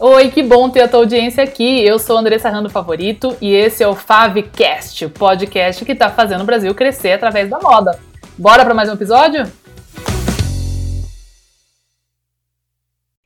Oi, que bom ter a tua audiência aqui. Eu sou Andressa Rando Favorito e esse é o Favcast, o podcast que está fazendo o Brasil crescer através da moda. Bora para mais um episódio?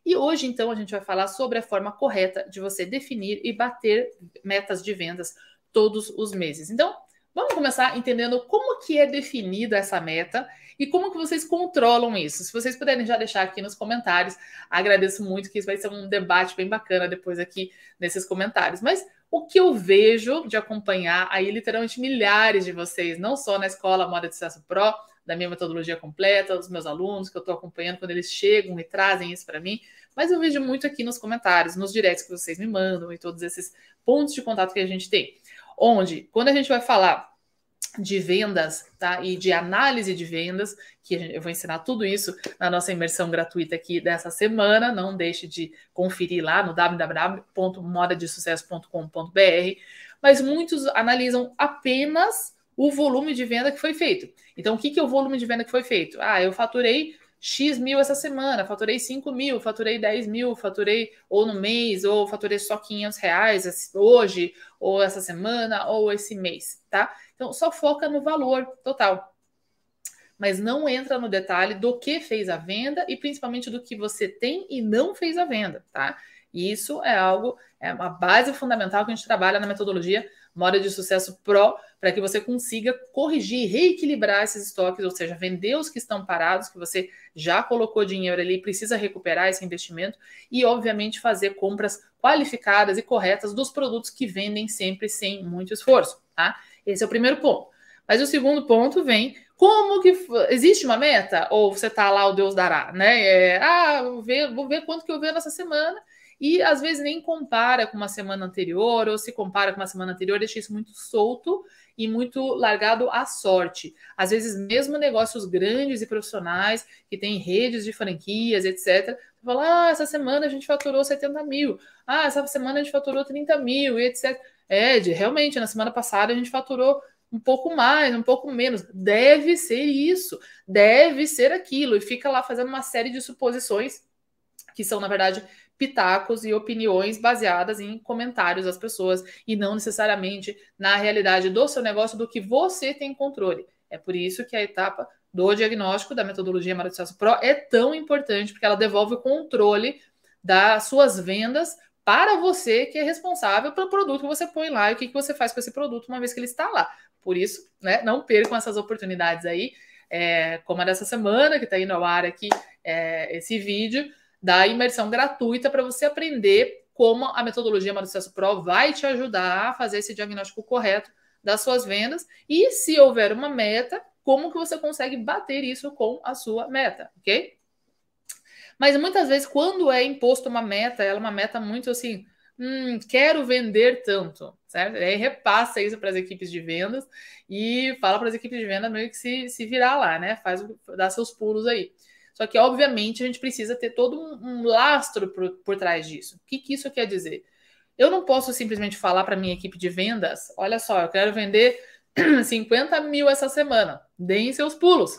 E hoje, então, a gente vai falar sobre a forma correta de você definir e bater metas de vendas todos os meses. Então, vamos começar entendendo como que é definida essa meta e como que vocês controlam isso. Se vocês puderem já deixar aqui nos comentários, agradeço muito que isso vai ser um debate bem bacana depois aqui nesses comentários. Mas o que eu vejo de acompanhar aí literalmente milhares de vocês, não só na escola Moda de Sucesso Pro, da minha metodologia completa, os meus alunos que eu estou acompanhando quando eles chegam e trazem isso para mim, mas eu vejo muito aqui nos comentários, nos directs que vocês me mandam e todos esses pontos de contato que a gente tem. Onde, quando a gente vai falar de vendas, tá? E de análise de vendas, que eu vou ensinar tudo isso na nossa imersão gratuita aqui dessa semana. Não deixe de conferir lá no www.modadesucesso.com.br. Mas muitos analisam apenas o volume de venda que foi feito. Então, o que, que é o volume de venda que foi feito? Ah, eu faturei X mil essa semana, faturei 5 mil, faturei 10 mil, faturei ou no mês, ou faturei só 500 reais hoje, ou essa semana, ou esse mês, tá? Então, só foca no valor total. Mas não entra no detalhe do que fez a venda e principalmente do que você tem e não fez a venda, tá? Isso é algo, é uma base fundamental que a gente trabalha na metodologia Moda de Sucesso Pro, para que você consiga corrigir, reequilibrar esses estoques, ou seja, vender os que estão parados, que você já colocou dinheiro ali, precisa recuperar esse investimento e, obviamente, fazer compras qualificadas e corretas dos produtos que vendem sempre sem muito esforço, tá? Esse é o primeiro ponto. Mas o segundo ponto vem como que existe uma meta ou você tá lá o Deus dará, né? É, ah, vou ver, vou ver quanto que eu vendo essa semana e às vezes nem compara com uma semana anterior, ou se compara com uma semana anterior, deixa isso muito solto e muito largado à sorte. Às vezes, mesmo negócios grandes e profissionais, que têm redes de franquias, etc., fala, ah, essa semana a gente faturou 70 mil, ah, essa semana a gente faturou 30 mil, etc. É, de, realmente, na semana passada a gente faturou um pouco mais, um pouco menos. Deve ser isso, deve ser aquilo, e fica lá fazendo uma série de suposições que são, na verdade, pitacos e opiniões baseadas em comentários das pessoas e não necessariamente na realidade do seu negócio, do que você tem controle. É por isso que a etapa do diagnóstico da metodologia Mara Sucesso Pro é tão importante, porque ela devolve o controle das suas vendas para você que é responsável pelo produto que você põe lá e o que, que você faz com esse produto uma vez que ele está lá. Por isso, né, não percam essas oportunidades aí, é, como a dessa semana, que está indo ao ar aqui é, esse vídeo, da imersão gratuita para você aprender como a metodologia Modo Sucesso Pro vai te ajudar a fazer esse diagnóstico correto das suas vendas e se houver uma meta, como que você consegue bater isso com a sua meta, ok? Mas muitas vezes, quando é imposto uma meta, ela é uma meta muito assim, hum, quero vender tanto, certo? E aí repassa isso para as equipes de vendas e fala para as equipes de vendas meio que se, se virar lá, né? Faz, dá seus pulos aí. Só que, obviamente, a gente precisa ter todo um, um lastro por, por trás disso. O que, que isso quer dizer? Eu não posso simplesmente falar para minha equipe de vendas: olha só, eu quero vender 50 mil essa semana, deem seus pulos.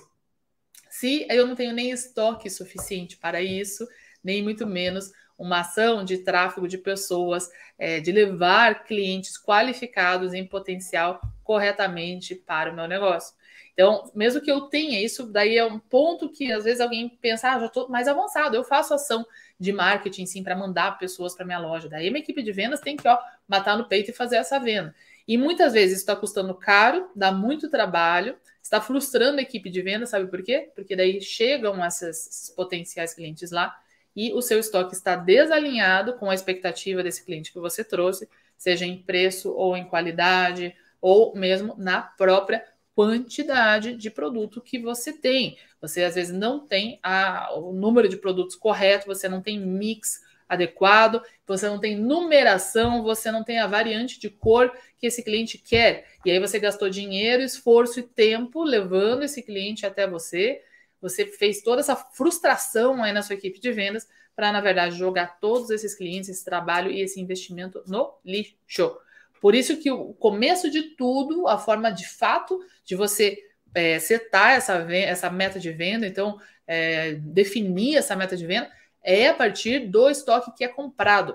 Se eu não tenho nem estoque suficiente para isso, nem muito menos uma ação de tráfego de pessoas, é, de levar clientes qualificados em potencial corretamente para o meu negócio. Então, mesmo que eu tenha isso, daí é um ponto que às vezes alguém pensa, ah, já estou mais avançado, eu faço ação de marketing sim para mandar pessoas para minha loja. Daí minha equipe de vendas tem que ó, matar no peito e fazer essa venda. E muitas vezes está custando caro, dá muito trabalho, está frustrando a equipe de vendas, sabe por quê? Porque daí chegam esses potenciais clientes lá e o seu estoque está desalinhado com a expectativa desse cliente que você trouxe, seja em preço ou em qualidade, ou mesmo na própria quantidade de produto que você tem. Você às vezes não tem a, o número de produtos correto, você não tem mix adequado, você não tem numeração, você não tem a variante de cor que esse cliente quer. E aí você gastou dinheiro, esforço e tempo levando esse cliente até você. Você fez toda essa frustração aí na sua equipe de vendas para, na verdade, jogar todos esses clientes, esse trabalho e esse investimento no lixo. Por isso que o começo de tudo, a forma de fato de você é, setar essa, essa meta de venda, então é, definir essa meta de venda, é a partir do estoque que é comprado.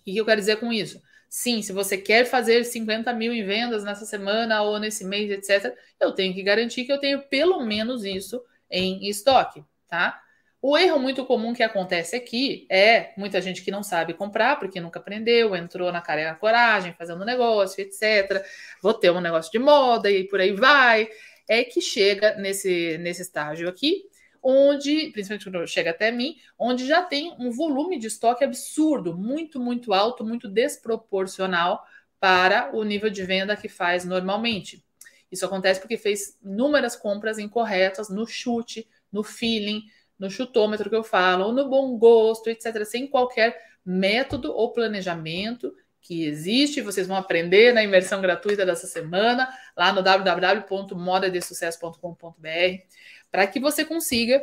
O que eu quero dizer com isso? Sim, se você quer fazer 50 mil em vendas nessa semana ou nesse mês, etc., eu tenho que garantir que eu tenho pelo menos isso em estoque, tá? O erro muito comum que acontece aqui é muita gente que não sabe comprar porque nunca aprendeu, entrou na cara e na coragem, fazendo negócio, etc. Vou ter um negócio de moda e por aí vai. É que chega nesse, nesse estágio aqui onde, principalmente quando chega até mim, onde já tem um volume de estoque absurdo, muito, muito alto, muito desproporcional para o nível de venda que faz normalmente. Isso acontece porque fez inúmeras compras incorretas no chute, no feeling, no chutômetro que eu falo, ou no bom gosto, etc., sem qualquer método ou planejamento que existe. Vocês vão aprender na imersão gratuita dessa semana, lá no www.modadesucesso.com.br para que você consiga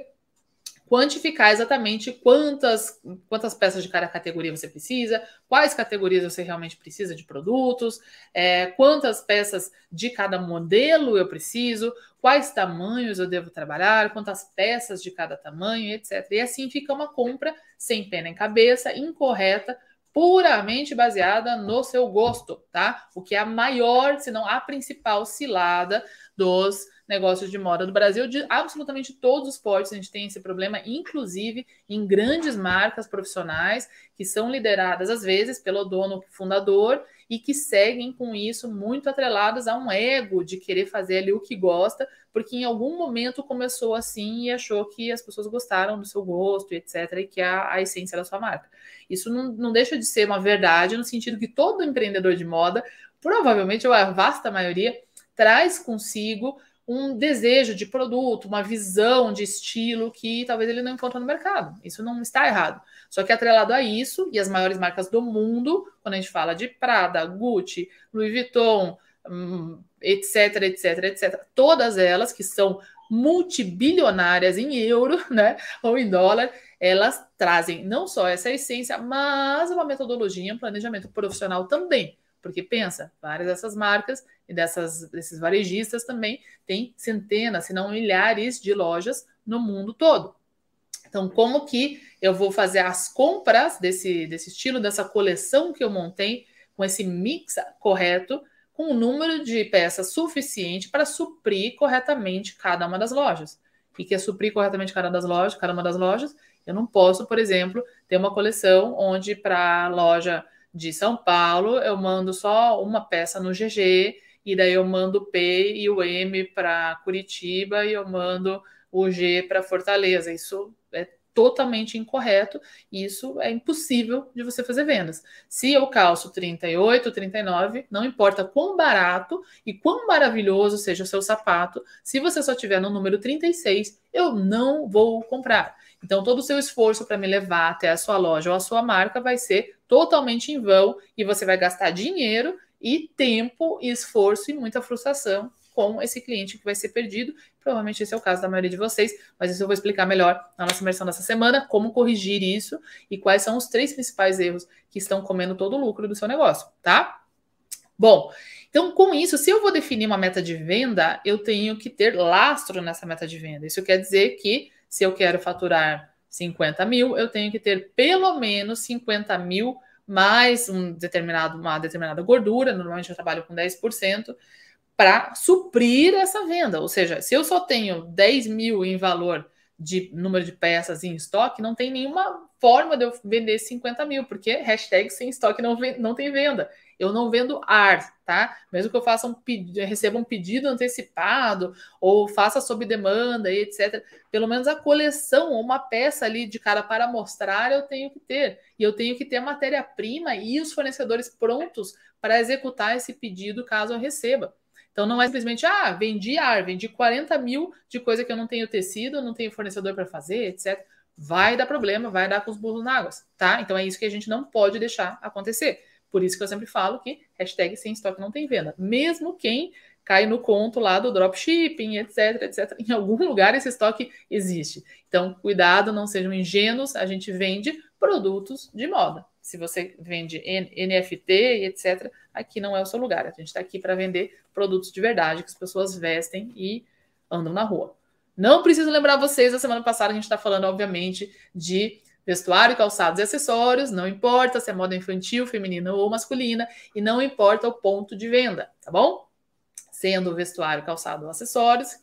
quantificar exatamente quantas, quantas peças de cada categoria você precisa, quais categorias você realmente precisa de produtos, é, quantas peças de cada modelo eu preciso, quais tamanhos eu devo trabalhar, quantas peças de cada tamanho, etc. E assim fica uma compra sem pena em cabeça, incorreta, puramente baseada no seu gosto, tá? O que é a maior, se não a principal cilada dos negócios de moda do Brasil, de absolutamente todos os portes a gente tem esse problema, inclusive em grandes marcas profissionais que são lideradas às vezes pelo dono fundador e que seguem com isso muito atreladas a um ego de querer fazer ali o que gosta, porque em algum momento começou assim e achou que as pessoas gostaram do seu gosto, etc., e que é a, essência da sua marca. Isso não, não deixa de ser uma verdade no sentido que todo empreendedor de moda, provavelmente, ou a vasta maioria, traz consigo um desejo de produto, uma visão de estilo que talvez ele não encontre no mercado. Isso não está errado. Só que atrelado a isso, e as maiores marcas do mundo, quando a gente fala de Prada, Gucci, Louis Vuitton, hum, etc, etc, etc, todas elas que são multibilionárias em euro, né, ou em dólar, elas trazem não só essa essência, mas uma metodologia, um planejamento profissional também. Porque pensa, várias dessas marcas e dessas, desses varejistas também têm centenas, se não milhares de lojas no mundo todo. Então, como que eu vou fazer as compras desse, desse estilo, dessa coleção que eu montei, com esse mix correto, com um número de peças suficiente para suprir corretamente cada uma das lojas. E que é suprir corretamente cada, das lojas, cada uma das lojas? Eu não posso, por exemplo, ter uma coleção onde para a loja de São Paulo, eu mando só uma peça no GG, e daí eu mando o P e o M para Curitiba e eu mando o G para Fortaleza. Isso é totalmente incorreto e isso é impossível de você fazer vendas. Se eu calço 38, 39, não importa quão barato e quão maravilhoso seja o seu sapato, se você só tiver no número 36, eu não vou comprar. Então, todo o seu esforço para me levar até a sua loja ou a sua marca vai ser totalmente em vão e você vai gastar dinheiro e tempo e esforço e muita frustração com esse cliente que vai ser perdido. Provavelmente esse é o caso da maioria de vocês, mas isso eu vou explicar melhor na nossa imersão dessa semana, como corrigir isso e quais são os três principais erros que estão comendo todo o lucro do seu negócio, tá? Bom, então com isso, se eu vou definir uma meta de venda, eu tenho que ter lastro nessa meta de venda. Isso quer dizer que se eu quero faturar 50 mil, eu tenho que ter pelo menos 50 mil mais um determinado, uma determinada gordura, normalmente eu trabalho com 10%, para suprir essa venda. Ou seja, se eu só tenho 10 mil em valor de número de peças em estoque, não tem nenhuma forma de eu vender 50 mil, porque hashtag sem estoque não, não tem venda eu não vendo ar, tá? Mesmo que eu faça um pedido, receba um pedido antecipado ou faça sob demanda etc. Pelo menos a coleção ou uma peça ali de cara para mostrar eu tenho que ter. E eu tenho que ter a matéria-prima e os fornecedores prontos para executar esse pedido caso eu receba. Então não é simplesmente, ah, vendi ar, vendi 40 mil de coisa que eu não tenho tecido, não tenho fornecedor para fazer, etc. Vai dar problema, vai dar com os burros na água, tá? Então é isso que a gente não pode deixar acontecer. Por isso que eu sempre falo que hashtag sem estoque não tem venda. Mesmo quem cai no conto lá do dropshipping, etc, etc. Em algum lugar esse estoque existe. Então, cuidado, não sejam ingênuos. A gente vende produtos de moda. Se você vende NFT, etc., aqui não é o seu lugar. A gente está aqui para vender produtos de verdade que as pessoas vestem e andam na rua. Não preciso lembrar vocês, a semana passada a gente está falando, obviamente, de Vestuário, calçados e acessórios, não importa se é moda infantil, feminina ou masculina, e não importa o ponto de venda, tá bom? Sendo vestuário, calçado ou acessórios,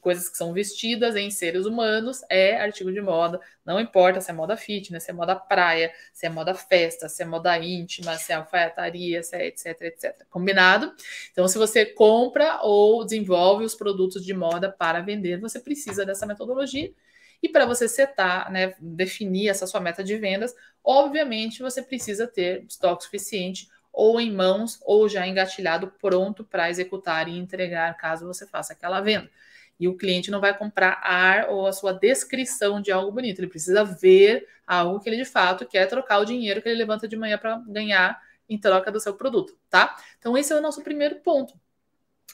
coisas que são vestidas em seres humanos é artigo de moda. Não importa se é moda fitness, se é moda praia, se é moda festa, se é moda íntima, se é alfaiataria, se é etc, etc. Combinado? Então, se você compra ou desenvolve os produtos de moda para vender, você precisa dessa metodologia. E para você setar, né, definir essa sua meta de vendas, obviamente você precisa ter estoque suficiente ou em mãos ou já engatilhado pronto para executar e entregar caso você faça aquela venda. E o cliente não vai comprar ar ou a sua descrição de algo bonito. Ele precisa ver algo que ele de fato quer trocar o dinheiro que ele levanta de manhã para ganhar em troca do seu produto, tá? Então, esse é o nosso primeiro ponto.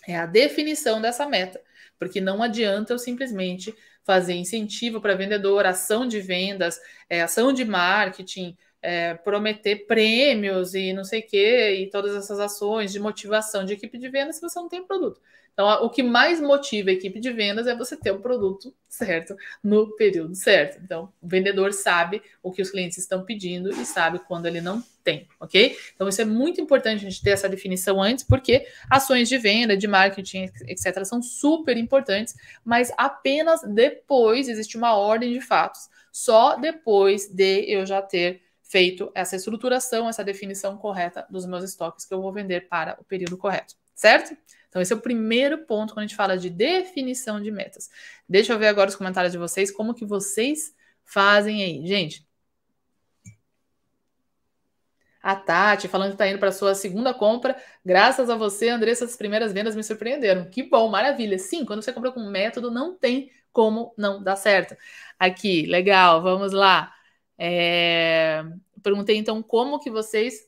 É a definição dessa meta. Porque não adianta eu simplesmente fazer incentivo para vendedor, ação de vendas, é, ação de marketing, é, prometer prêmios e não sei o quê, e todas essas ações de motivação de equipe de vendas se você não tem produto. Então, o que mais motiva a equipe de vendas é você ter o produto certo no período certo. Então, o vendedor sabe o que os clientes estão pedindo e sabe quando ele não tem, ok? Então, isso é muito importante a gente ter essa definição antes, porque ações de venda, de marketing, etc., são super importantes, mas apenas depois existe uma ordem de fatos, só depois de eu já ter feito essa estruturação, essa definição correta dos meus estoques que eu vou vender para o período correto, certo? Então, esse é o primeiro ponto quando a gente fala de definição de metas. Deixa eu ver agora os comentários de vocês, como que vocês fazem aí. Gente, a Tati falando que está indo para sua segunda compra. Graças a você, Andressa, as primeiras vendas me surpreenderam. Que bom, maravilha. Sim, quando você compra com método, não tem como não dar certo. Aqui, legal, vamos lá. É... Perguntei então como que vocês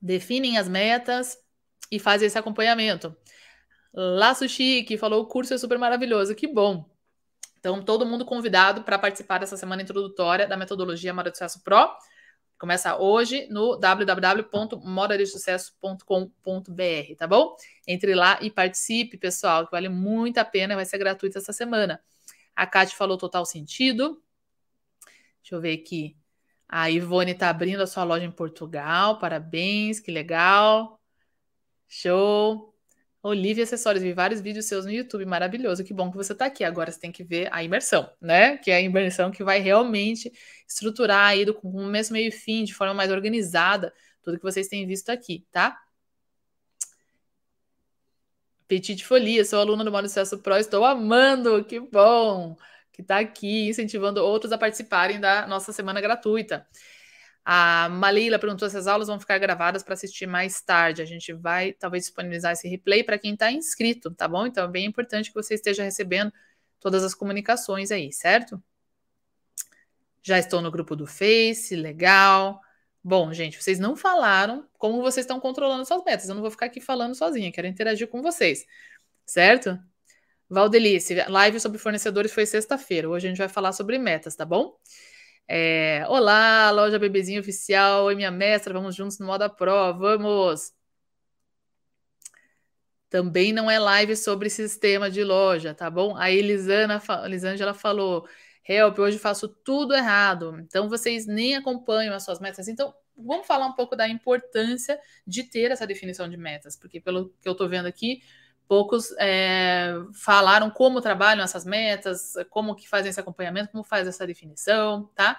definem as metas e fazem esse acompanhamento. Laço Chique falou: o curso é super maravilhoso, que bom. Então, todo mundo convidado para participar dessa semana introdutória da metodologia Moda de Sucesso Pro. Começa hoje no www.modadesucesso.com.br, tá bom? Entre lá e participe, pessoal, que vale muito a pena, vai ser gratuito essa semana. A Kate falou total sentido. Deixa eu ver aqui. A Ivone está abrindo a sua loja em Portugal. Parabéns, que legal. Show. Olivia Acessórios, vi vários vídeos seus no YouTube, maravilhoso. Que bom que você está aqui. Agora você tem que ver a imersão, né? Que é a imersão que vai realmente estruturar aí do começo, meio e fim, de forma mais organizada, tudo que vocês têm visto aqui, tá? Petite Folia, sou aluna do Modo Sucesso Pro, estou amando, que bom! Que está aqui incentivando outros a participarem da nossa semana gratuita. A Malila perguntou se as aulas vão ficar gravadas para assistir mais tarde. A gente vai talvez disponibilizar esse replay para quem está inscrito, tá bom? Então é bem importante que você esteja recebendo todas as comunicações aí, certo? Já estou no grupo do Face, legal. Bom, gente, vocês não falaram como vocês estão controlando suas metas. Eu não vou ficar aqui falando sozinha, quero interagir com vocês, certo? Valdelice, live sobre fornecedores foi sexta-feira. Hoje a gente vai falar sobre metas, tá bom? É, Olá, loja Bebezinho Oficial. Oi, minha mestra, vamos juntos no Moda Pro, vamos! Também não é live sobre sistema de loja, tá bom? A Elisana, Elisângela falou: Help, hoje faço tudo errado. Então vocês nem acompanham as suas metas. Então, vamos falar um pouco da importância de ter essa definição de metas, porque pelo que eu tô vendo aqui, poucos é, falaram como trabalham essas metas, como que fazem esse acompanhamento, como faz essa definição, tá?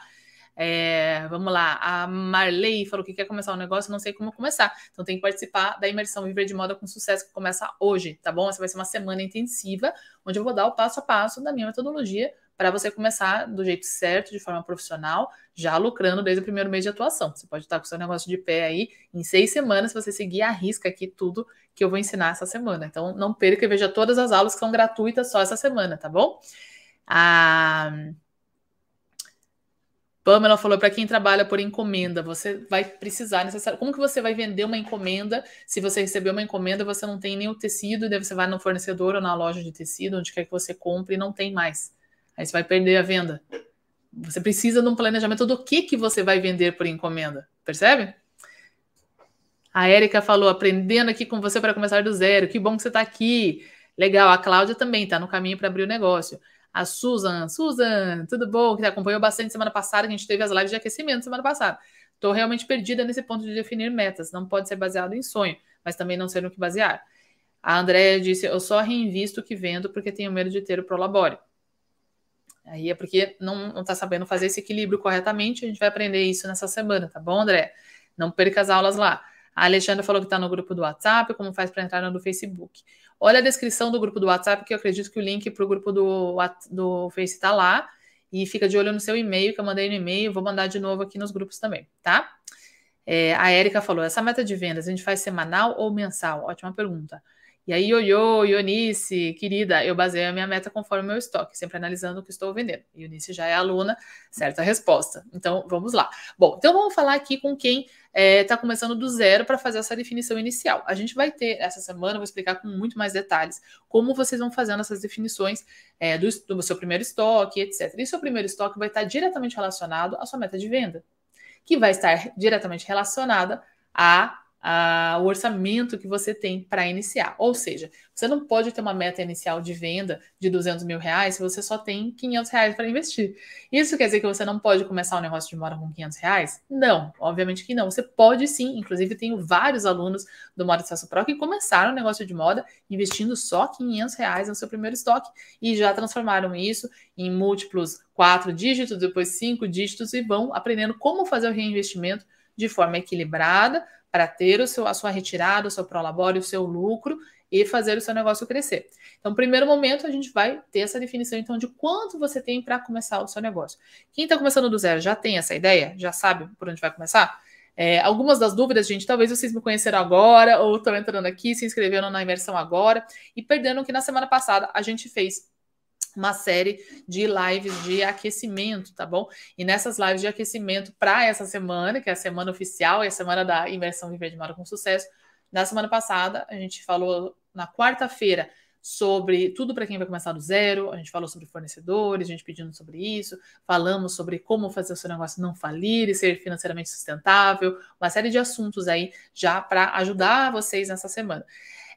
É, vamos lá, a Marley falou que quer começar um negócio, não sei como começar. Então tem que participar da imersão Viver de Moda com Sucesso, que começa hoje, tá bom? Essa vai ser uma semana intensiva, onde eu vou dar o passo a passo da minha metodologia para você começar do jeito certo, de forma profissional, já lucrando desde o primeiro mês de atuação. Você pode estar com o seu negócio de pé aí em seis semanas, se você seguir a risca aqui tudo que eu vou ensinar essa semana. Então, não perca e veja todas as aulas que são gratuitas só essa semana, tá bom? A Pamela falou para quem trabalha por encomenda, você vai precisar necessário. Como que você vai vender uma encomenda se você receber uma encomenda, você não tem nem o tecido, e daí você vai no fornecedor ou na loja de tecido, onde quer que você compre, e não tem mais. Aí você vai perder a venda. Você precisa de um planejamento do que, que você vai vender por encomenda, percebe? A Érica falou, aprendendo aqui com você para começar do zero. Que bom que você está aqui. Legal, a Cláudia também está no caminho para abrir o negócio. A Susan, Susan, tudo bom? Que acompanhou bastante semana passada, a gente teve as lives de aquecimento semana passada. Estou realmente perdida nesse ponto de definir metas. Não pode ser baseado em sonho, mas também não ser no que basear. A Andrea disse: Eu só reinvisto o que vendo porque tenho medo de ter o Prolabore. Aí é porque não está sabendo fazer esse equilíbrio corretamente. A gente vai aprender isso nessa semana, tá bom, André? Não perca as aulas lá. A Alexandra falou que está no grupo do WhatsApp, como faz para entrar no Facebook. Olha a descrição do grupo do WhatsApp, que eu acredito que o link para o grupo do, do Face está lá. E fica de olho no seu e-mail, que eu mandei no e-mail, vou mandar de novo aqui nos grupos também, tá? É, a Érica falou: essa meta de vendas a gente faz semanal ou mensal? Ótima pergunta. E aí, Ioiô, Ionice, querida, eu baseio a minha meta conforme o meu estoque, sempre analisando o que estou vendendo. Ionice já é aluna, certa resposta. Então, vamos lá. Bom, então vamos falar aqui com quem está é, tá começando do zero para fazer essa definição inicial. A gente vai ter essa semana, vou explicar com muito mais detalhes como vocês vão fazendo essas definições é, do, do seu primeiro estoque, etc. E seu primeiro estoque vai estar diretamente relacionado à sua meta de venda, que vai estar diretamente relacionada a o orçamento que você tem para iniciar. Ou seja, você não pode ter uma meta inicial de venda de 200 mil reais se você só tem 500 reais para investir. Isso quer dizer que você não pode começar um negócio de moda com 500 reais? Não, obviamente que não. Você pode sim. Inclusive, tenho vários alunos do Moda Sucesso Pro que começaram um negócio de moda investindo só 500 reais no seu primeiro estoque e já transformaram isso em múltiplos quatro dígitos, depois cinco dígitos e vão aprendendo como fazer o reinvestimento de forma equilibrada para ter o seu, a sua retirada, o seu prolabore, o seu lucro e fazer o seu negócio crescer. Então, primeiro momento, a gente vai ter essa definição, então, de quanto você tem para começar o seu negócio. Quem está começando do zero já tem essa ideia? Já sabe por onde vai começar? É, algumas das dúvidas, gente, talvez vocês me conheceram agora, ou estão entrando aqui, se inscreveram na imersão agora, e perderam que na semana passada a gente fez uma série de lives de aquecimento, tá bom? E nessas lives de aquecimento para essa semana, que é a semana oficial e a semana da imersão Viver de Moda com Sucesso, na semana passada a gente falou na quarta-feira sobre tudo para quem vai começar do zero, a gente falou sobre fornecedores, a gente pedindo sobre isso, falamos sobre como fazer o seu negócio não falir e ser financeiramente sustentável, uma série de assuntos aí já para ajudar vocês nessa semana.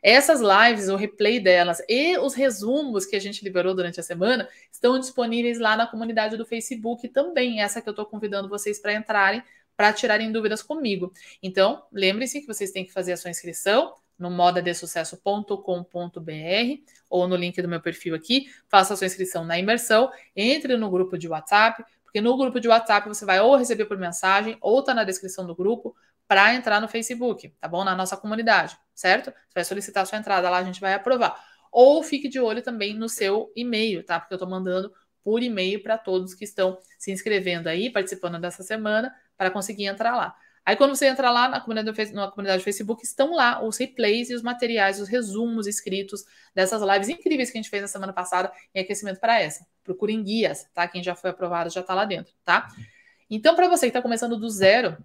Essas lives, o replay delas e os resumos que a gente liberou durante a semana estão disponíveis lá na comunidade do Facebook também. Essa que eu estou convidando vocês para entrarem para tirarem dúvidas comigo. Então, lembre-se que vocês têm que fazer a sua inscrição no modadesucesso.com.br ou no link do meu perfil aqui, faça a sua inscrição na imersão, entre no grupo de WhatsApp, porque no grupo de WhatsApp você vai ou receber por mensagem ou tá na descrição do grupo para entrar no Facebook, tá bom? Na nossa comunidade, certo? Você vai solicitar sua entrada lá, a gente vai aprovar. Ou fique de olho também no seu e-mail, tá? Porque eu estou mandando por e-mail para todos que estão se inscrevendo aí, participando dessa semana, para conseguir entrar lá. Aí, quando você entrar lá na comunidade, na comunidade do Facebook, estão lá os replays e os materiais, os resumos escritos dessas lives incríveis que a gente fez na semana passada em aquecimento para essa. Procurem guias, tá? Quem já foi aprovado já está lá dentro, tá? Então, para você que está começando do zero,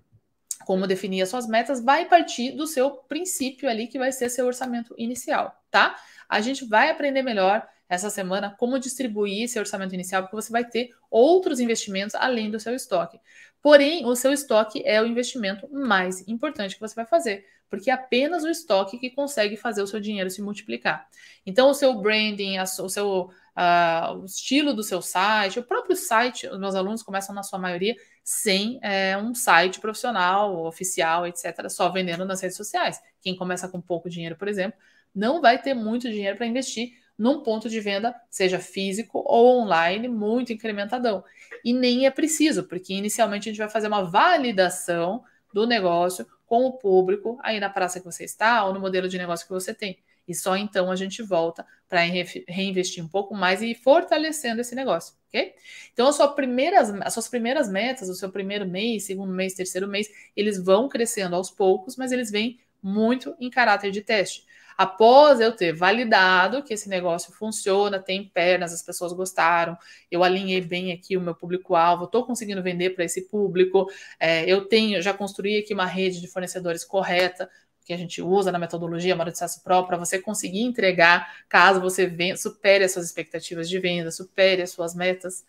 como definir as suas metas, vai partir do seu princípio ali, que vai ser seu orçamento inicial, tá? A gente vai aprender melhor essa semana como distribuir seu orçamento inicial, porque você vai ter outros investimentos além do seu estoque. Porém, o seu estoque é o investimento mais importante que você vai fazer, porque é apenas o estoque que consegue fazer o seu dinheiro se multiplicar. Então, o seu branding, o seu uh, o estilo do seu site, o próprio site, os meus alunos começam na sua maioria sem é, um site profissional, oficial, etc., só vendendo nas redes sociais. Quem começa com pouco dinheiro, por exemplo, não vai ter muito dinheiro para investir num ponto de venda, seja físico ou online, muito incrementadão. E nem é preciso, porque inicialmente a gente vai fazer uma validação do negócio com o público aí na praça que você está ou no modelo de negócio que você tem. E só então a gente volta para reinvestir um pouco mais e ir fortalecendo esse negócio, ok? Então, as suas, primeiras, as suas primeiras metas, o seu primeiro mês, segundo mês, terceiro mês, eles vão crescendo aos poucos, mas eles vêm muito em caráter de teste. Após eu ter validado que esse negócio funciona, tem pernas, as pessoas gostaram, eu alinhei bem aqui o meu público-alvo, estou conseguindo vender para esse público, é, eu tenho, já construí aqui uma rede de fornecedores correta que a gente usa na metodologia Moda de Sucesso Pro para você conseguir entregar caso você venha, supere as suas expectativas de venda, supere as suas metas.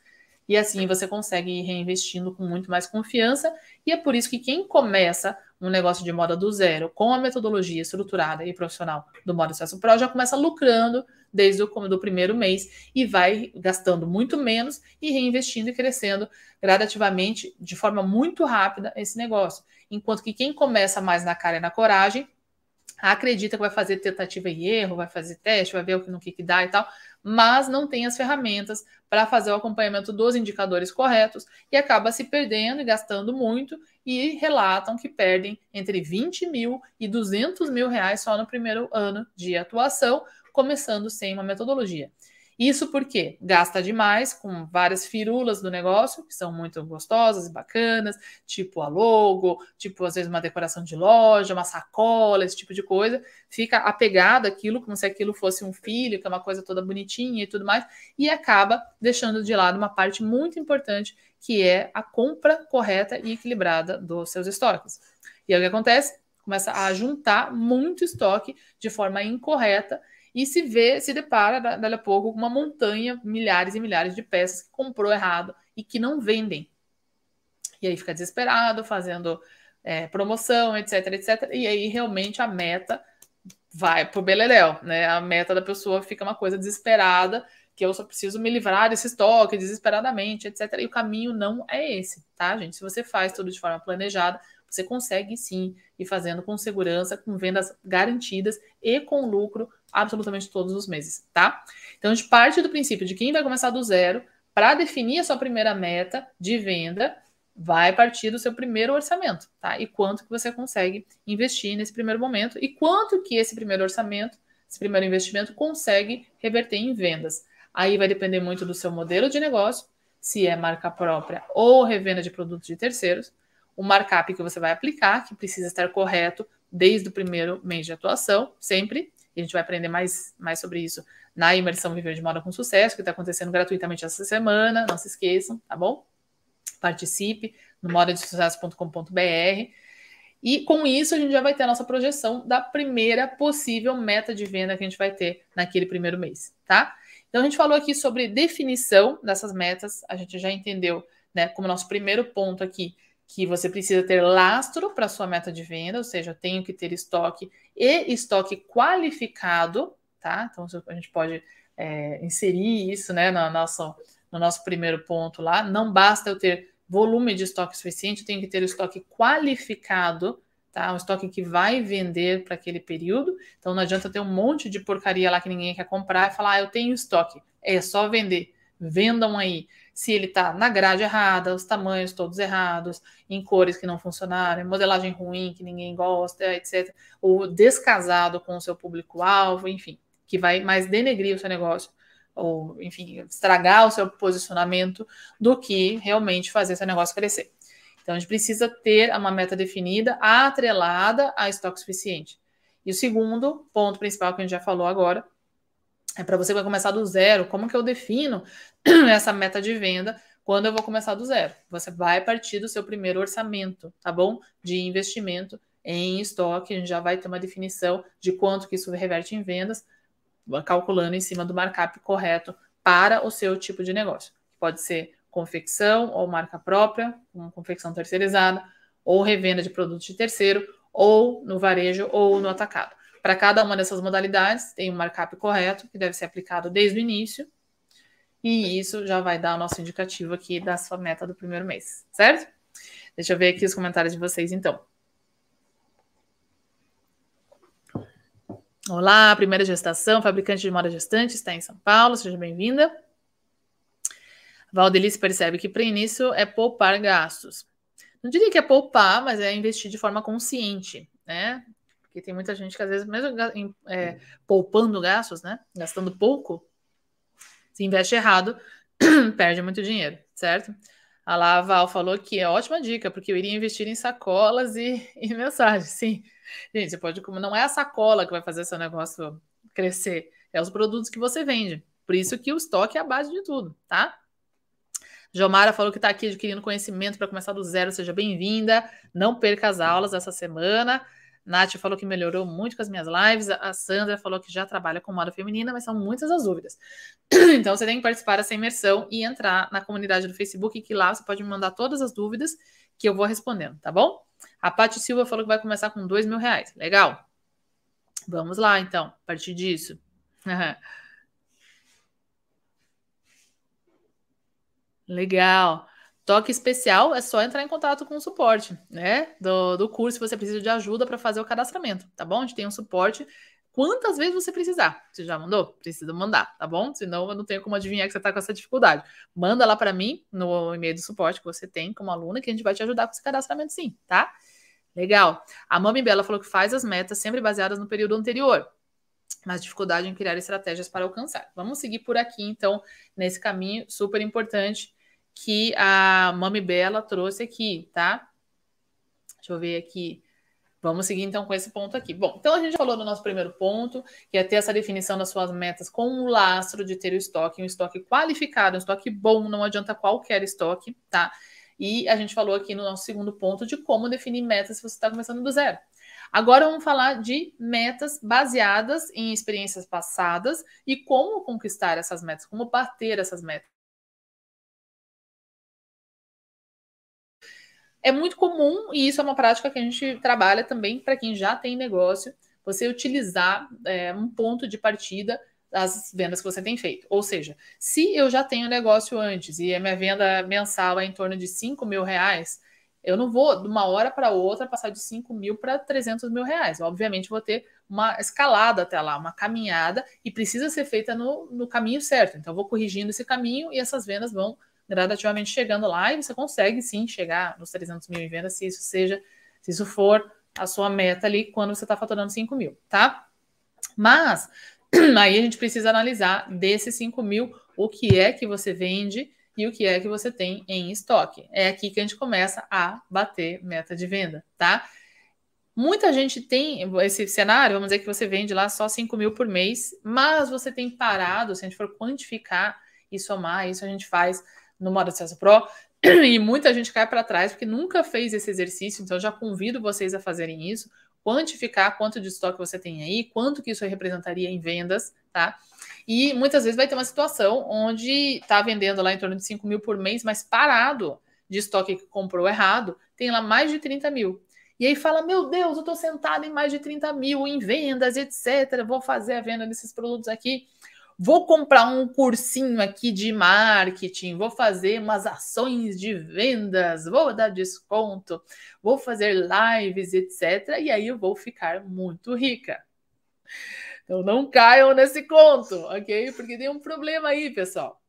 E assim você consegue ir reinvestindo com muito mais confiança. E é por isso que quem começa um negócio de moda do zero, com a metodologia estruturada e profissional do Moda Sucesso Pro, já começa lucrando desde o do primeiro mês e vai gastando muito menos e reinvestindo e crescendo gradativamente de forma muito rápida esse negócio. Enquanto que quem começa mais na cara e na coragem acredita que vai fazer tentativa e erro, vai fazer teste, vai ver o que que dá e tal, mas não tem as ferramentas para fazer o acompanhamento dos indicadores corretos e acaba se perdendo e gastando muito e relatam que perdem entre 20 mil e 200 mil reais só no primeiro ano de atuação, começando sem uma metodologia. Isso porque gasta demais com várias firulas do negócio, que são muito gostosas e bacanas, tipo a logo, tipo às vezes uma decoração de loja, uma sacola, esse tipo de coisa. Fica apegado àquilo, como se aquilo fosse um filho, que é uma coisa toda bonitinha e tudo mais, e acaba deixando de lado uma parte muito importante, que é a compra correta e equilibrada dos seus estoques. E aí o que acontece? Começa a juntar muito estoque de forma incorreta e se vê, se depara dali a pouco com uma montanha, milhares e milhares de peças que comprou errado e que não vendem. E aí fica desesperado, fazendo é, promoção, etc, etc. E aí realmente a meta vai pro beleléu, né? A meta da pessoa fica uma coisa desesperada, que eu só preciso me livrar desse estoque desesperadamente, etc. E o caminho não é esse, tá, gente? Se você faz tudo de forma planejada, você consegue sim ir fazendo com segurança, com vendas garantidas e com lucro absolutamente todos os meses, tá? Então a gente parte do princípio de quem vai começar do zero para definir a sua primeira meta de venda, vai partir do seu primeiro orçamento, tá? E quanto que você consegue investir nesse primeiro momento e quanto que esse primeiro orçamento, esse primeiro investimento consegue reverter em vendas. Aí vai depender muito do seu modelo de negócio, se é marca própria ou revenda de produtos de terceiros, o markup que você vai aplicar, que precisa estar correto desde o primeiro mês de atuação, sempre. A gente vai aprender mais, mais sobre isso na imersão Viver de Moda com Sucesso, que está acontecendo gratuitamente essa semana. Não se esqueçam, tá bom? Participe no modadesucesso.com.br. E com isso a gente já vai ter a nossa projeção da primeira possível meta de venda que a gente vai ter naquele primeiro mês, tá? Então a gente falou aqui sobre definição dessas metas, a gente já entendeu, né, como nosso primeiro ponto aqui, que você precisa ter lastro para sua meta de venda, ou seja, eu tenho que ter estoque e estoque qualificado, tá? Então a gente pode é, inserir isso, né, no nosso, no nosso primeiro ponto lá. Não basta eu ter volume de estoque suficiente, eu tenho que ter o estoque qualificado, tá? Um estoque que vai vender para aquele período. Então não adianta ter um monte de porcaria lá que ninguém quer comprar e falar, ah, eu tenho estoque, é só vender. Vendam aí se ele está na grade errada, os tamanhos todos errados, em cores que não funcionaram, modelagem ruim que ninguém gosta, etc. Ou descasado com o seu público-alvo, enfim, que vai mais denegrir o seu negócio, ou, enfim, estragar o seu posicionamento do que realmente fazer seu negócio crescer. Então, a gente precisa ter uma meta definida, atrelada a estoque suficiente. E o segundo ponto principal que a gente já falou agora é para você que vai começar do zero. Como que eu defino essa meta de venda quando eu vou começar do zero? Você vai partir do seu primeiro orçamento, tá bom? De investimento em estoque. A gente já vai ter uma definição de quanto que isso reverte em vendas, calculando em cima do markup correto para o seu tipo de negócio. Pode ser confecção ou marca própria, uma confecção terceirizada, ou revenda de produtos de terceiro, ou no varejo ou no atacado. Para cada uma dessas modalidades, tem um markup correto que deve ser aplicado desde o início. E isso já vai dar o nosso indicativo aqui da sua meta do primeiro mês, certo? Deixa eu ver aqui os comentários de vocês, então. Olá, primeira gestação, fabricante de moda gestante, está em São Paulo, seja bem-vinda. Valdelice percebe que para início é poupar gastos. Não diria que é poupar, mas é investir de forma consciente, né? Porque tem muita gente que, às vezes, mesmo é, poupando gastos, né? Gastando pouco, se investe errado, perde muito dinheiro, certo? A Laval falou que é ótima dica, porque eu iria investir em sacolas e, e mensagens. Sim, gente, você pode. Não é a sacola que vai fazer seu negócio crescer, é os produtos que você vende. Por isso que o estoque é a base de tudo, tá? Jomara falou que está aqui adquirindo conhecimento para começar do zero. Seja bem-vinda. Não perca as aulas essa semana. Nath falou que melhorou muito com as minhas lives. A Sandra falou que já trabalha com moda feminina, mas são muitas as dúvidas. Então você tem que participar dessa imersão e entrar na comunidade do Facebook, que lá você pode me mandar todas as dúvidas que eu vou respondendo, tá bom? A Paty Silva falou que vai começar com dois mil reais. Legal. Vamos lá, então, a partir disso. Legal. Toque especial é só entrar em contato com o suporte, né? Do, do curso, se você precisa de ajuda para fazer o cadastramento, tá bom? A gente tem um suporte quantas vezes você precisar. Você já mandou? Precisa mandar, tá bom? Senão eu não tenho como adivinhar que você está com essa dificuldade. Manda lá para mim no e-mail de suporte que você tem como aluna que a gente vai te ajudar com esse cadastramento sim, tá? Legal. A Mami Bela falou que faz as metas sempre baseadas no período anterior, mas dificuldade em criar estratégias para alcançar. Vamos seguir por aqui, então, nesse caminho super importante que a Mami Bela trouxe aqui, tá? Deixa eu ver aqui. Vamos seguir então com esse ponto aqui. Bom, então a gente falou no nosso primeiro ponto, que é ter essa definição das suas metas com um lastro de ter o estoque, um estoque qualificado, um estoque bom, não adianta qualquer estoque, tá? E a gente falou aqui no nosso segundo ponto de como definir metas se você está começando do zero. Agora vamos falar de metas baseadas em experiências passadas e como conquistar essas metas, como bater essas metas. É muito comum, e isso é uma prática que a gente trabalha também para quem já tem negócio, você utilizar é, um ponto de partida das vendas que você tem feito. Ou seja, se eu já tenho negócio antes e a minha venda mensal é em torno de 5 mil reais, eu não vou de uma hora para outra passar de 5 mil para 300 mil reais. Obviamente, vou ter uma escalada até lá, uma caminhada, e precisa ser feita no, no caminho certo. Então, eu vou corrigindo esse caminho e essas vendas vão gradativamente chegando lá e você consegue sim chegar nos 300 mil em vendas se isso seja, se isso for a sua meta ali quando você está faturando 5 mil, tá? Mas aí a gente precisa analisar desses 5 mil o que é que você vende e o que é que você tem em estoque. É aqui que a gente começa a bater meta de venda, tá? Muita gente tem esse cenário, vamos dizer que você vende lá só 5 mil por mês, mas você tem parado, se a gente for quantificar e somar, isso a gente faz no modo acesso pro, e muita gente cai para trás porque nunca fez esse exercício, então já convido vocês a fazerem isso, quantificar quanto de estoque você tem aí, quanto que isso representaria em vendas, tá? E muitas vezes vai ter uma situação onde está vendendo lá em torno de 5 mil por mês, mas parado de estoque que comprou errado, tem lá mais de 30 mil. E aí fala: Meu Deus, eu estou sentado em mais de 30 mil em vendas, etc. Vou fazer a venda desses produtos aqui vou comprar um cursinho aqui de marketing, vou fazer umas ações de vendas, vou dar desconto, vou fazer lives, etc. E aí eu vou ficar muito rica. Então não caiam nesse conto, ok? Porque tem um problema aí, pessoal.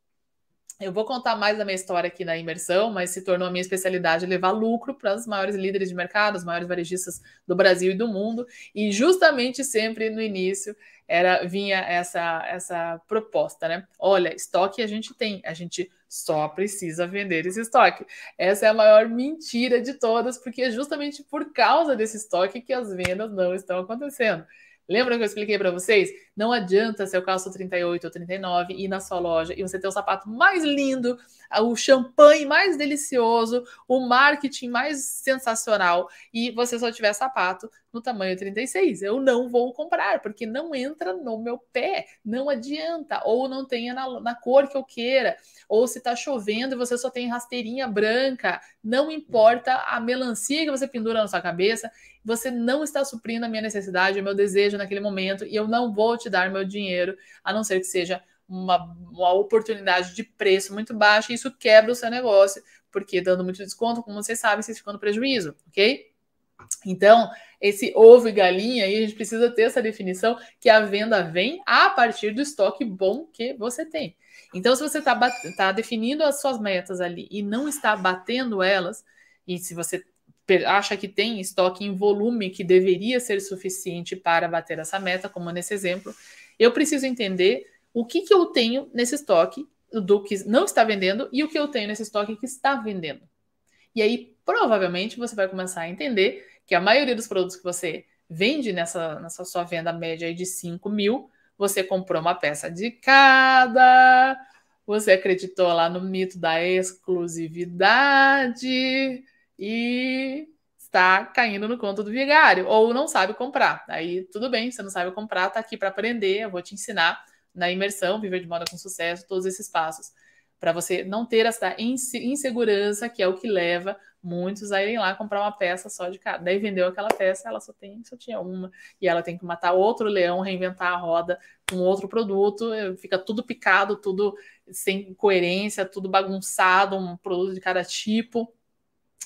Eu vou contar mais da minha história aqui na imersão, mas se tornou a minha especialidade levar lucro para os maiores líderes de mercado, os maiores varejistas do Brasil e do mundo. E justamente sempre no início era vinha essa essa proposta, né? Olha, estoque a gente tem, a gente só precisa vender esse estoque. Essa é a maior mentira de todas, porque é justamente por causa desse estoque que as vendas não estão acontecendo. Lembra que eu expliquei para vocês? Não adianta se eu calço 38 ou 39 ir na sua loja e você ter o sapato mais lindo, o champanhe mais delicioso, o marketing mais sensacional e você só tiver sapato no tamanho 36. Eu não vou comprar, porque não entra no meu pé, não adianta, ou não tenha na, na cor que eu queira, ou se tá chovendo e você só tem rasteirinha branca, não importa a melancia que você pendura na sua cabeça, você não está suprindo a minha necessidade, o meu desejo naquele momento, e eu não vou te dar meu dinheiro, a não ser que seja uma, uma oportunidade de preço muito baixa, e isso quebra o seu negócio, porque dando muito desconto, como vocês sabem, vocês ficam no prejuízo, ok? Então, esse ovo e galinha aí, a gente precisa ter essa definição que a venda vem a partir do estoque bom que você tem. Então, se você está tá definindo as suas metas ali e não está batendo elas, e se você acha que tem estoque em volume que deveria ser suficiente para bater essa meta, como nesse exemplo, eu preciso entender o que, que eu tenho nesse estoque do que não está vendendo e o que eu tenho nesse estoque que está vendendo. E aí, provavelmente, você vai começar a entender que a maioria dos produtos que você vende nessa, nessa sua venda média de 5 mil, você comprou uma peça de cada, você acreditou lá no mito da exclusividade, e está caindo no conto do vigário, ou não sabe comprar. Aí tudo bem, você não sabe comprar, tá aqui para aprender, eu vou te ensinar na imersão, viver de moda com sucesso, todos esses passos. Para você não ter essa insegurança que é o que leva muitos a irem lá comprar uma peça só de cada. Daí vendeu aquela peça, ela só tem, só tinha uma, e ela tem que matar outro leão, reinventar a roda com outro produto, fica tudo picado, tudo sem coerência, tudo bagunçado, um produto de cada tipo.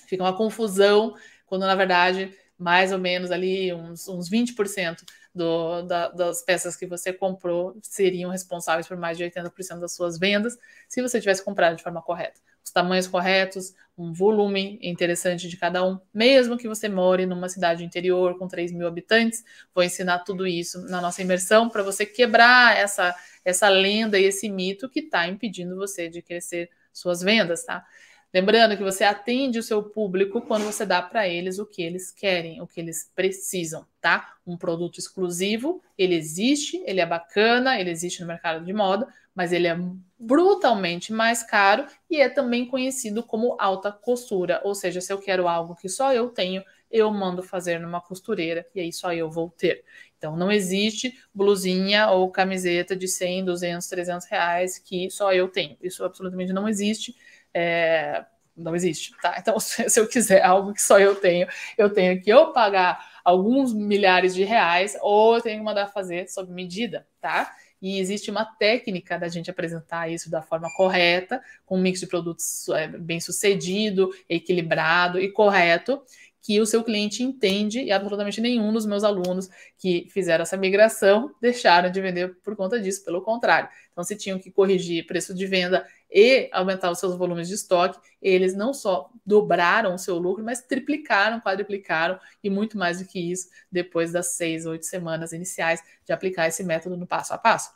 Fica uma confusão, quando na verdade, mais ou menos ali uns, uns 20% do, da, das peças que você comprou seriam responsáveis por mais de 80% das suas vendas, se você tivesse comprado de forma correta. Os tamanhos corretos, um volume interessante de cada um, mesmo que você more numa cidade interior com 3 mil habitantes. Vou ensinar tudo isso na nossa imersão para você quebrar essa, essa lenda e esse mito que está impedindo você de crescer suas vendas, tá? Lembrando que você atende o seu público quando você dá para eles o que eles querem, o que eles precisam, tá? Um produto exclusivo, ele existe, ele é bacana, ele existe no mercado de moda, mas ele é brutalmente mais caro e é também conhecido como alta costura, ou seja, se eu quero algo que só eu tenho, eu mando fazer numa costureira e aí só eu vou ter. Então, não existe blusinha ou camiseta de 100, 200, 300 reais que só eu tenho. Isso absolutamente não existe é, não existe, tá? Então, se eu quiser algo que só eu tenho, eu tenho que ou pagar alguns milhares de reais ou eu tenho que mandar fazer sob medida, tá? E existe uma técnica da gente apresentar isso da forma correta, com um mix de produtos é, bem sucedido, equilibrado e correto, que o seu cliente entende e absolutamente nenhum dos meus alunos que fizeram essa migração deixaram de vender por conta disso, pelo contrário. Então, se tinham que corrigir preço de venda e aumentar os seus volumes de estoque, eles não só dobraram o seu lucro, mas triplicaram, quadriplicaram e muito mais do que isso depois das seis, oito semanas iniciais de aplicar esse método no passo a passo.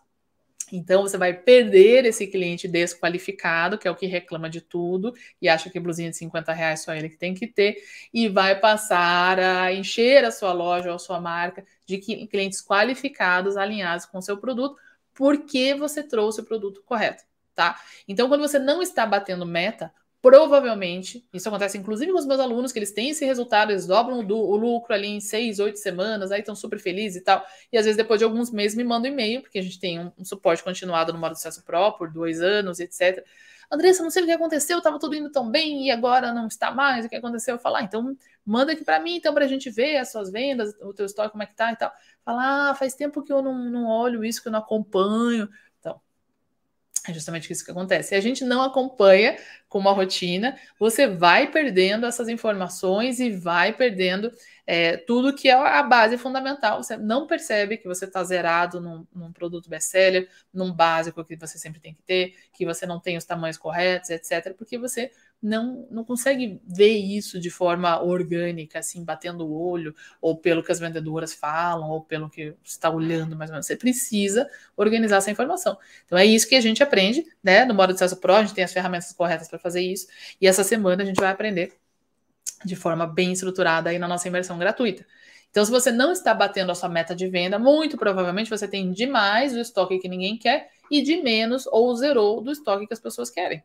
Então você vai perder esse cliente desqualificado, que é o que reclama de tudo e acha que blusinha de 50 reais só ele que tem que ter, e vai passar a encher a sua loja ou a sua marca de clientes qualificados, alinhados com o seu produto, porque você trouxe o produto correto, tá? Então, quando você não está batendo meta, provavelmente, isso acontece inclusive com os meus alunos, que eles têm esse resultado, eles dobram o, lucro ali em seis, oito semanas, aí estão super felizes e tal. E às vezes, depois de alguns meses, me mandam e-mail, porque a gente tem um, um suporte continuado no modo de sucesso Pro por dois anos, etc. Andressa, não sei o que aconteceu, estava tudo indo tão bem e agora não está mais, o que aconteceu? Eu falo, ah, então manda aqui para mim, então, para a gente ver as suas vendas, o teu estoque, como é que tá e tal. Falar, ah, faz tempo que eu não, não olho isso, que eu não acompanho. É justamente isso que acontece. Se a gente não acompanha com uma rotina, você vai perdendo essas informações e vai perdendo é, tudo que é a base fundamental. Você não percebe que você está zerado num, num produto best-seller, num básico que você sempre tem que ter, que você não tem os tamanhos corretos, etc., porque você não, não consegue ver isso de forma orgânica, assim, batendo o olho, ou pelo que as vendedoras falam, ou pelo que você está olhando mais ou menos. Você precisa organizar essa informação. Então é isso que a gente aprende, né? No modo de acesso Pro, a gente tem as ferramentas corretas para fazer isso, e essa semana a gente vai aprender de forma bem estruturada aí na nossa imersão gratuita. Então, se você não está batendo a sua meta de venda, muito provavelmente você tem demais do estoque que ninguém quer e de menos ou zerou do estoque que as pessoas querem.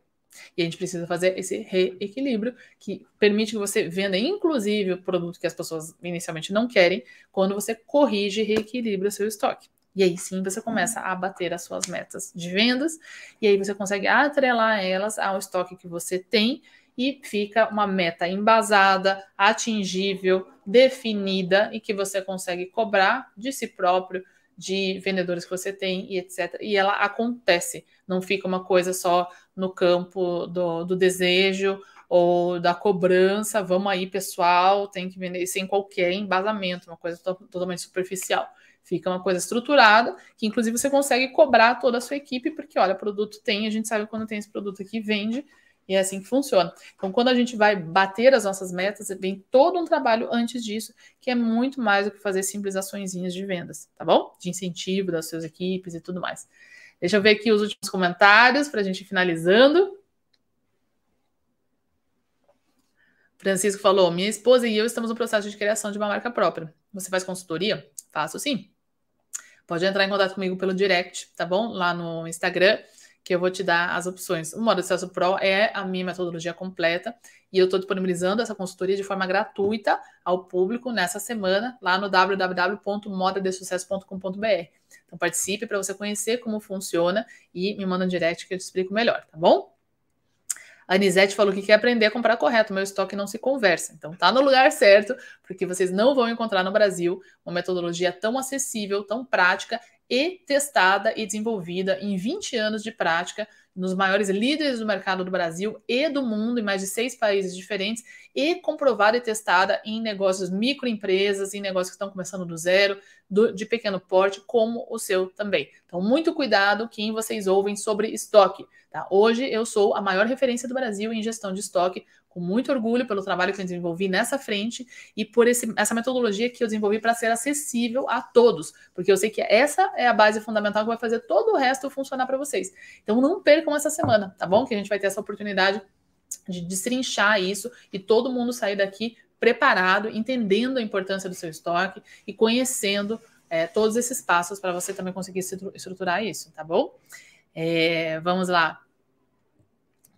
E a gente precisa fazer esse reequilíbrio que permite que você venda, inclusive, o produto que as pessoas inicialmente não querem, quando você corrige e reequilibra o seu estoque. E aí sim você começa a bater as suas metas de vendas, e aí você consegue atrelar elas ao estoque que você tem e fica uma meta embasada, atingível, definida e que você consegue cobrar de si próprio, de vendedores que você tem e etc. E ela acontece, não fica uma coisa só no campo do, do desejo ou da cobrança, vamos aí, pessoal, tem que vender sem qualquer embasamento, uma coisa to totalmente superficial. Fica uma coisa estruturada, que inclusive você consegue cobrar toda a sua equipe, porque olha, produto tem, a gente sabe quando tem esse produto aqui, vende, e é assim que funciona. Então, quando a gente vai bater as nossas metas, vem todo um trabalho antes disso, que é muito mais do que fazer simples açõezinhas de vendas, tá bom? De incentivo das suas equipes e tudo mais. Deixa eu ver aqui os últimos comentários para a gente ir finalizando. Francisco falou: minha esposa e eu estamos no processo de criação de uma marca própria. Você faz consultoria? Faço sim. Pode entrar em contato comigo pelo direct, tá bom? Lá no Instagram que eu vou te dar as opções. O modo acesso pro é a minha metodologia completa e eu estou disponibilizando essa consultoria de forma gratuita ao público nessa semana lá no www.modadesucesso.com.br. Então participe para você conhecer como funciona e me manda um direct que eu te explico melhor, tá bom? A Anisete falou que quer aprender a comprar correto, meu estoque não se conversa. Então tá no lugar certo, porque vocês não vão encontrar no Brasil uma metodologia tão acessível, tão prática e testada e desenvolvida em 20 anos de prática nos maiores líderes do mercado do Brasil e do mundo, em mais de seis países diferentes, e comprovada e testada em negócios microempresas, em negócios que estão começando do zero, do, de pequeno porte, como o seu também. Então, muito cuidado quem vocês ouvem sobre estoque. Tá? Hoje eu sou a maior referência do Brasil em gestão de estoque, com muito orgulho pelo trabalho que eu desenvolvi nessa frente e por esse, essa metodologia que eu desenvolvi para ser acessível a todos, porque eu sei que essa é a base fundamental que vai fazer todo o resto funcionar para vocês. Então não percam essa semana, tá bom? Que a gente vai ter essa oportunidade de destrinchar isso e todo mundo sair daqui preparado, entendendo a importância do seu estoque e conhecendo é, todos esses passos para você também conseguir estruturar isso, tá bom? É, vamos lá.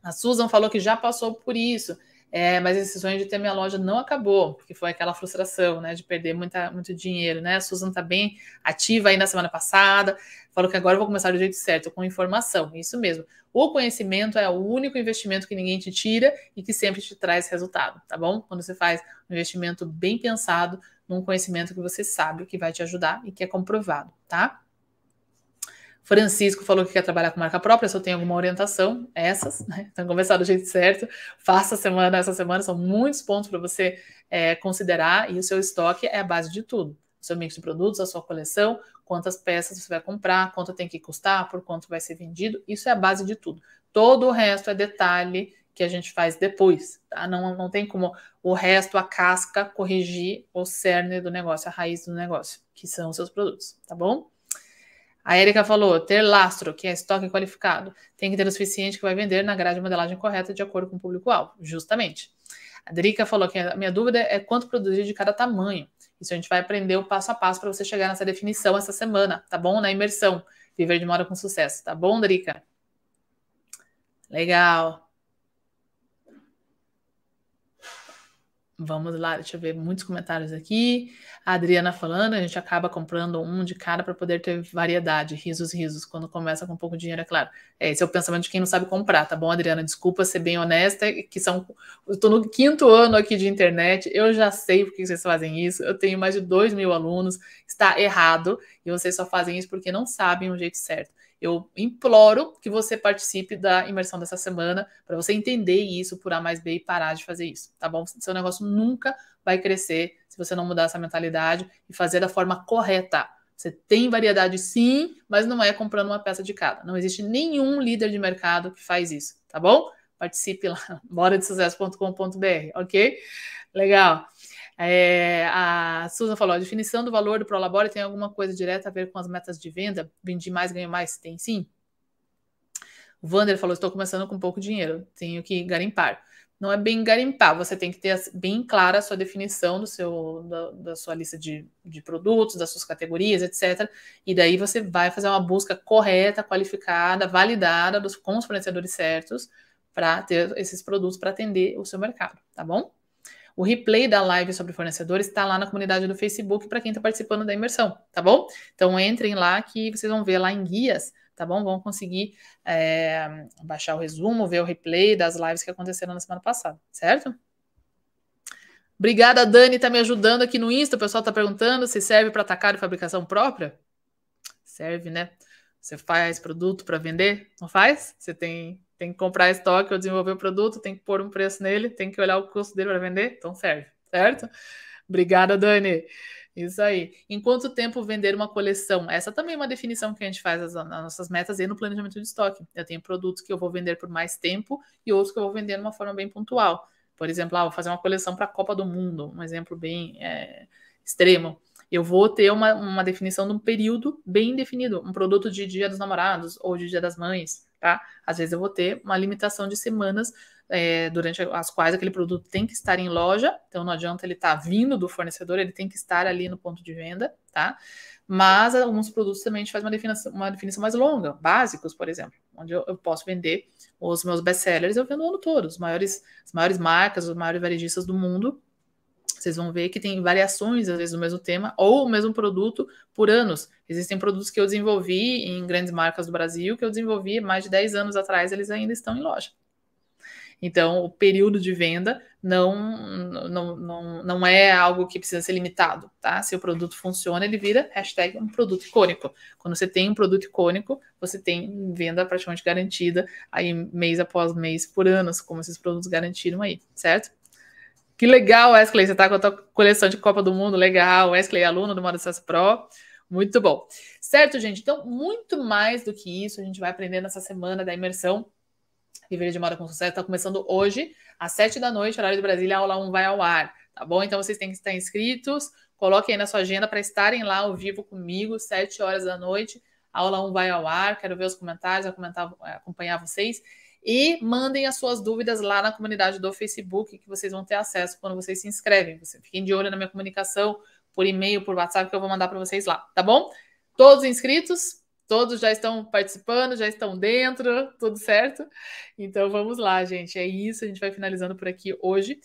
A Susan falou que já passou por isso, é, mas esse sonho de ter minha loja não acabou, porque foi aquela frustração, né, de perder muita, muito dinheiro, né? A Susan está bem ativa aí na semana passada, falou que agora eu vou começar do jeito certo, com informação, isso mesmo. O conhecimento é o único investimento que ninguém te tira e que sempre te traz resultado, tá bom? Quando você faz um investimento bem pensado num conhecimento que você sabe que vai te ajudar e que é comprovado, tá? Francisco falou que quer trabalhar com marca própria, se eu tenho alguma orientação, essas, né? Então, começar do jeito certo. Faça a semana, essa semana são muitos pontos para você é, considerar, e o seu estoque é a base de tudo. O seu mix de produtos, a sua coleção, quantas peças você vai comprar, quanto tem que custar, por quanto vai ser vendido, isso é a base de tudo. Todo o resto é detalhe que a gente faz depois, tá? Não, não tem como o resto, a casca, corrigir o cerne do negócio, a raiz do negócio, que são os seus produtos, tá bom? A Erika falou: ter lastro, que é estoque qualificado, tem que ter o suficiente que vai vender na grade de modelagem correta de acordo com o público-alvo. Justamente. A Drica falou que a minha dúvida é quanto produzir de cada tamanho. Isso a gente vai aprender o passo a passo para você chegar nessa definição essa semana, tá bom? Na imersão. Viver de moda com sucesso, tá bom, Drica? Legal. Vamos lá, deixa eu ver muitos comentários aqui. A Adriana falando, a gente acaba comprando um de cada para poder ter variedade, risos, risos, quando começa com pouco dinheiro, é claro. É, esse é o pensamento de quem não sabe comprar, tá bom, Adriana? Desculpa ser bem honesta, que são. Eu estou no quinto ano aqui de internet, eu já sei por que vocês fazem isso. Eu tenho mais de dois mil alunos, está errado, e vocês só fazem isso porque não sabem o jeito certo. Eu imploro que você participe da imersão dessa semana para você entender isso por A mais B e parar de fazer isso, tá bom? Seu negócio nunca vai crescer se você não mudar essa mentalidade e fazer da forma correta. Você tem variedade sim, mas não é comprando uma peça de cada. Não existe nenhum líder de mercado que faz isso, tá bom? Participe lá, moradesucesso.com.br, ok? Legal. É, a Susan falou: a definição do valor do Prolabore tem alguma coisa direta a ver com as metas de venda? Vendi mais, ganho mais? Tem sim. O Vander falou: estou começando com pouco dinheiro, tenho que garimpar. Não é bem garimpar, você tem que ter bem clara a sua definição do seu, da, da sua lista de, de produtos, das suas categorias, etc. E daí você vai fazer uma busca correta, qualificada, validada dos, com os fornecedores certos para ter esses produtos para atender o seu mercado, tá bom? O replay da live sobre fornecedores está lá na comunidade do Facebook para quem está participando da imersão, tá bom? Então entrem lá que vocês vão ver lá em guias, tá bom? Vão conseguir é, baixar o resumo, ver o replay das lives que aconteceram na semana passada, certo? Obrigada, Dani, está me ajudando aqui no Insta. O pessoal está perguntando se serve para atacar e fabricação própria. Serve, né? Você faz produto para vender? Não faz? Você tem tem que comprar estoque ou desenvolver o produto, tem que pôr um preço nele, tem que olhar o custo dele para vender, então serve, certo? Obrigada, Dani. Isso aí. Em quanto tempo vender uma coleção? Essa também é uma definição que a gente faz nas, nossas metas e no planejamento de estoque. Eu tenho produtos que eu vou vender por mais tempo e outros que eu vou vender de uma forma bem pontual. Por exemplo, ah, vou fazer uma coleção para a Copa do Mundo, um exemplo bem é, extremo. Eu vou ter uma, uma definição de um período bem definido, um produto de Dia dos Namorados ou de Dia das Mães tá? Às vezes eu vou ter uma limitação de semanas é, durante as quais aquele produto tem que estar em loja, então não adianta ele estar tá vindo do fornecedor, ele tem que estar ali no ponto de venda, tá? Mas alguns produtos também a gente faz uma definição, uma definição mais longa, básicos, por exemplo, onde eu, eu posso vender os meus best-sellers, eu vendo o ano todo, os maiores, as maiores marcas, os maiores varejistas do mundo, vocês vão ver que tem variações, às vezes, do mesmo tema ou o mesmo produto por anos. Existem produtos que eu desenvolvi em grandes marcas do Brasil, que eu desenvolvi mais de 10 anos atrás, eles ainda estão em loja. Então, o período de venda não, não, não, não é algo que precisa ser limitado, tá? Se o produto funciona, ele vira hashtag um produto icônico. Quando você tem um produto icônico, você tem venda praticamente garantida aí mês após mês por anos, como esses produtos garantiram aí, certo? Que legal, Wesley, você tá com a tua coleção de Copa do Mundo, legal. Wesley, aluno do Sucesso Pro, muito bom. Certo, gente? Então, muito mais do que isso, a gente vai aprender nessa semana da imersão Viver de Moda com Sucesso está começando hoje, às 7 da noite, horário de Brasília, a aula 1 vai ao ar, tá bom? Então vocês têm que estar inscritos, coloquem aí na sua agenda para estarem lá ao vivo comigo, 7 horas da noite, a aula 1 vai ao ar, quero ver os comentários, acompanhar vocês. E mandem as suas dúvidas lá na comunidade do Facebook, que vocês vão ter acesso quando vocês se inscrevem. Fiquem de olho na minha comunicação por e-mail, por WhatsApp, que eu vou mandar para vocês lá, tá bom? Todos inscritos? Todos já estão participando, já estão dentro, tudo certo? Então vamos lá, gente. É isso, a gente vai finalizando por aqui hoje.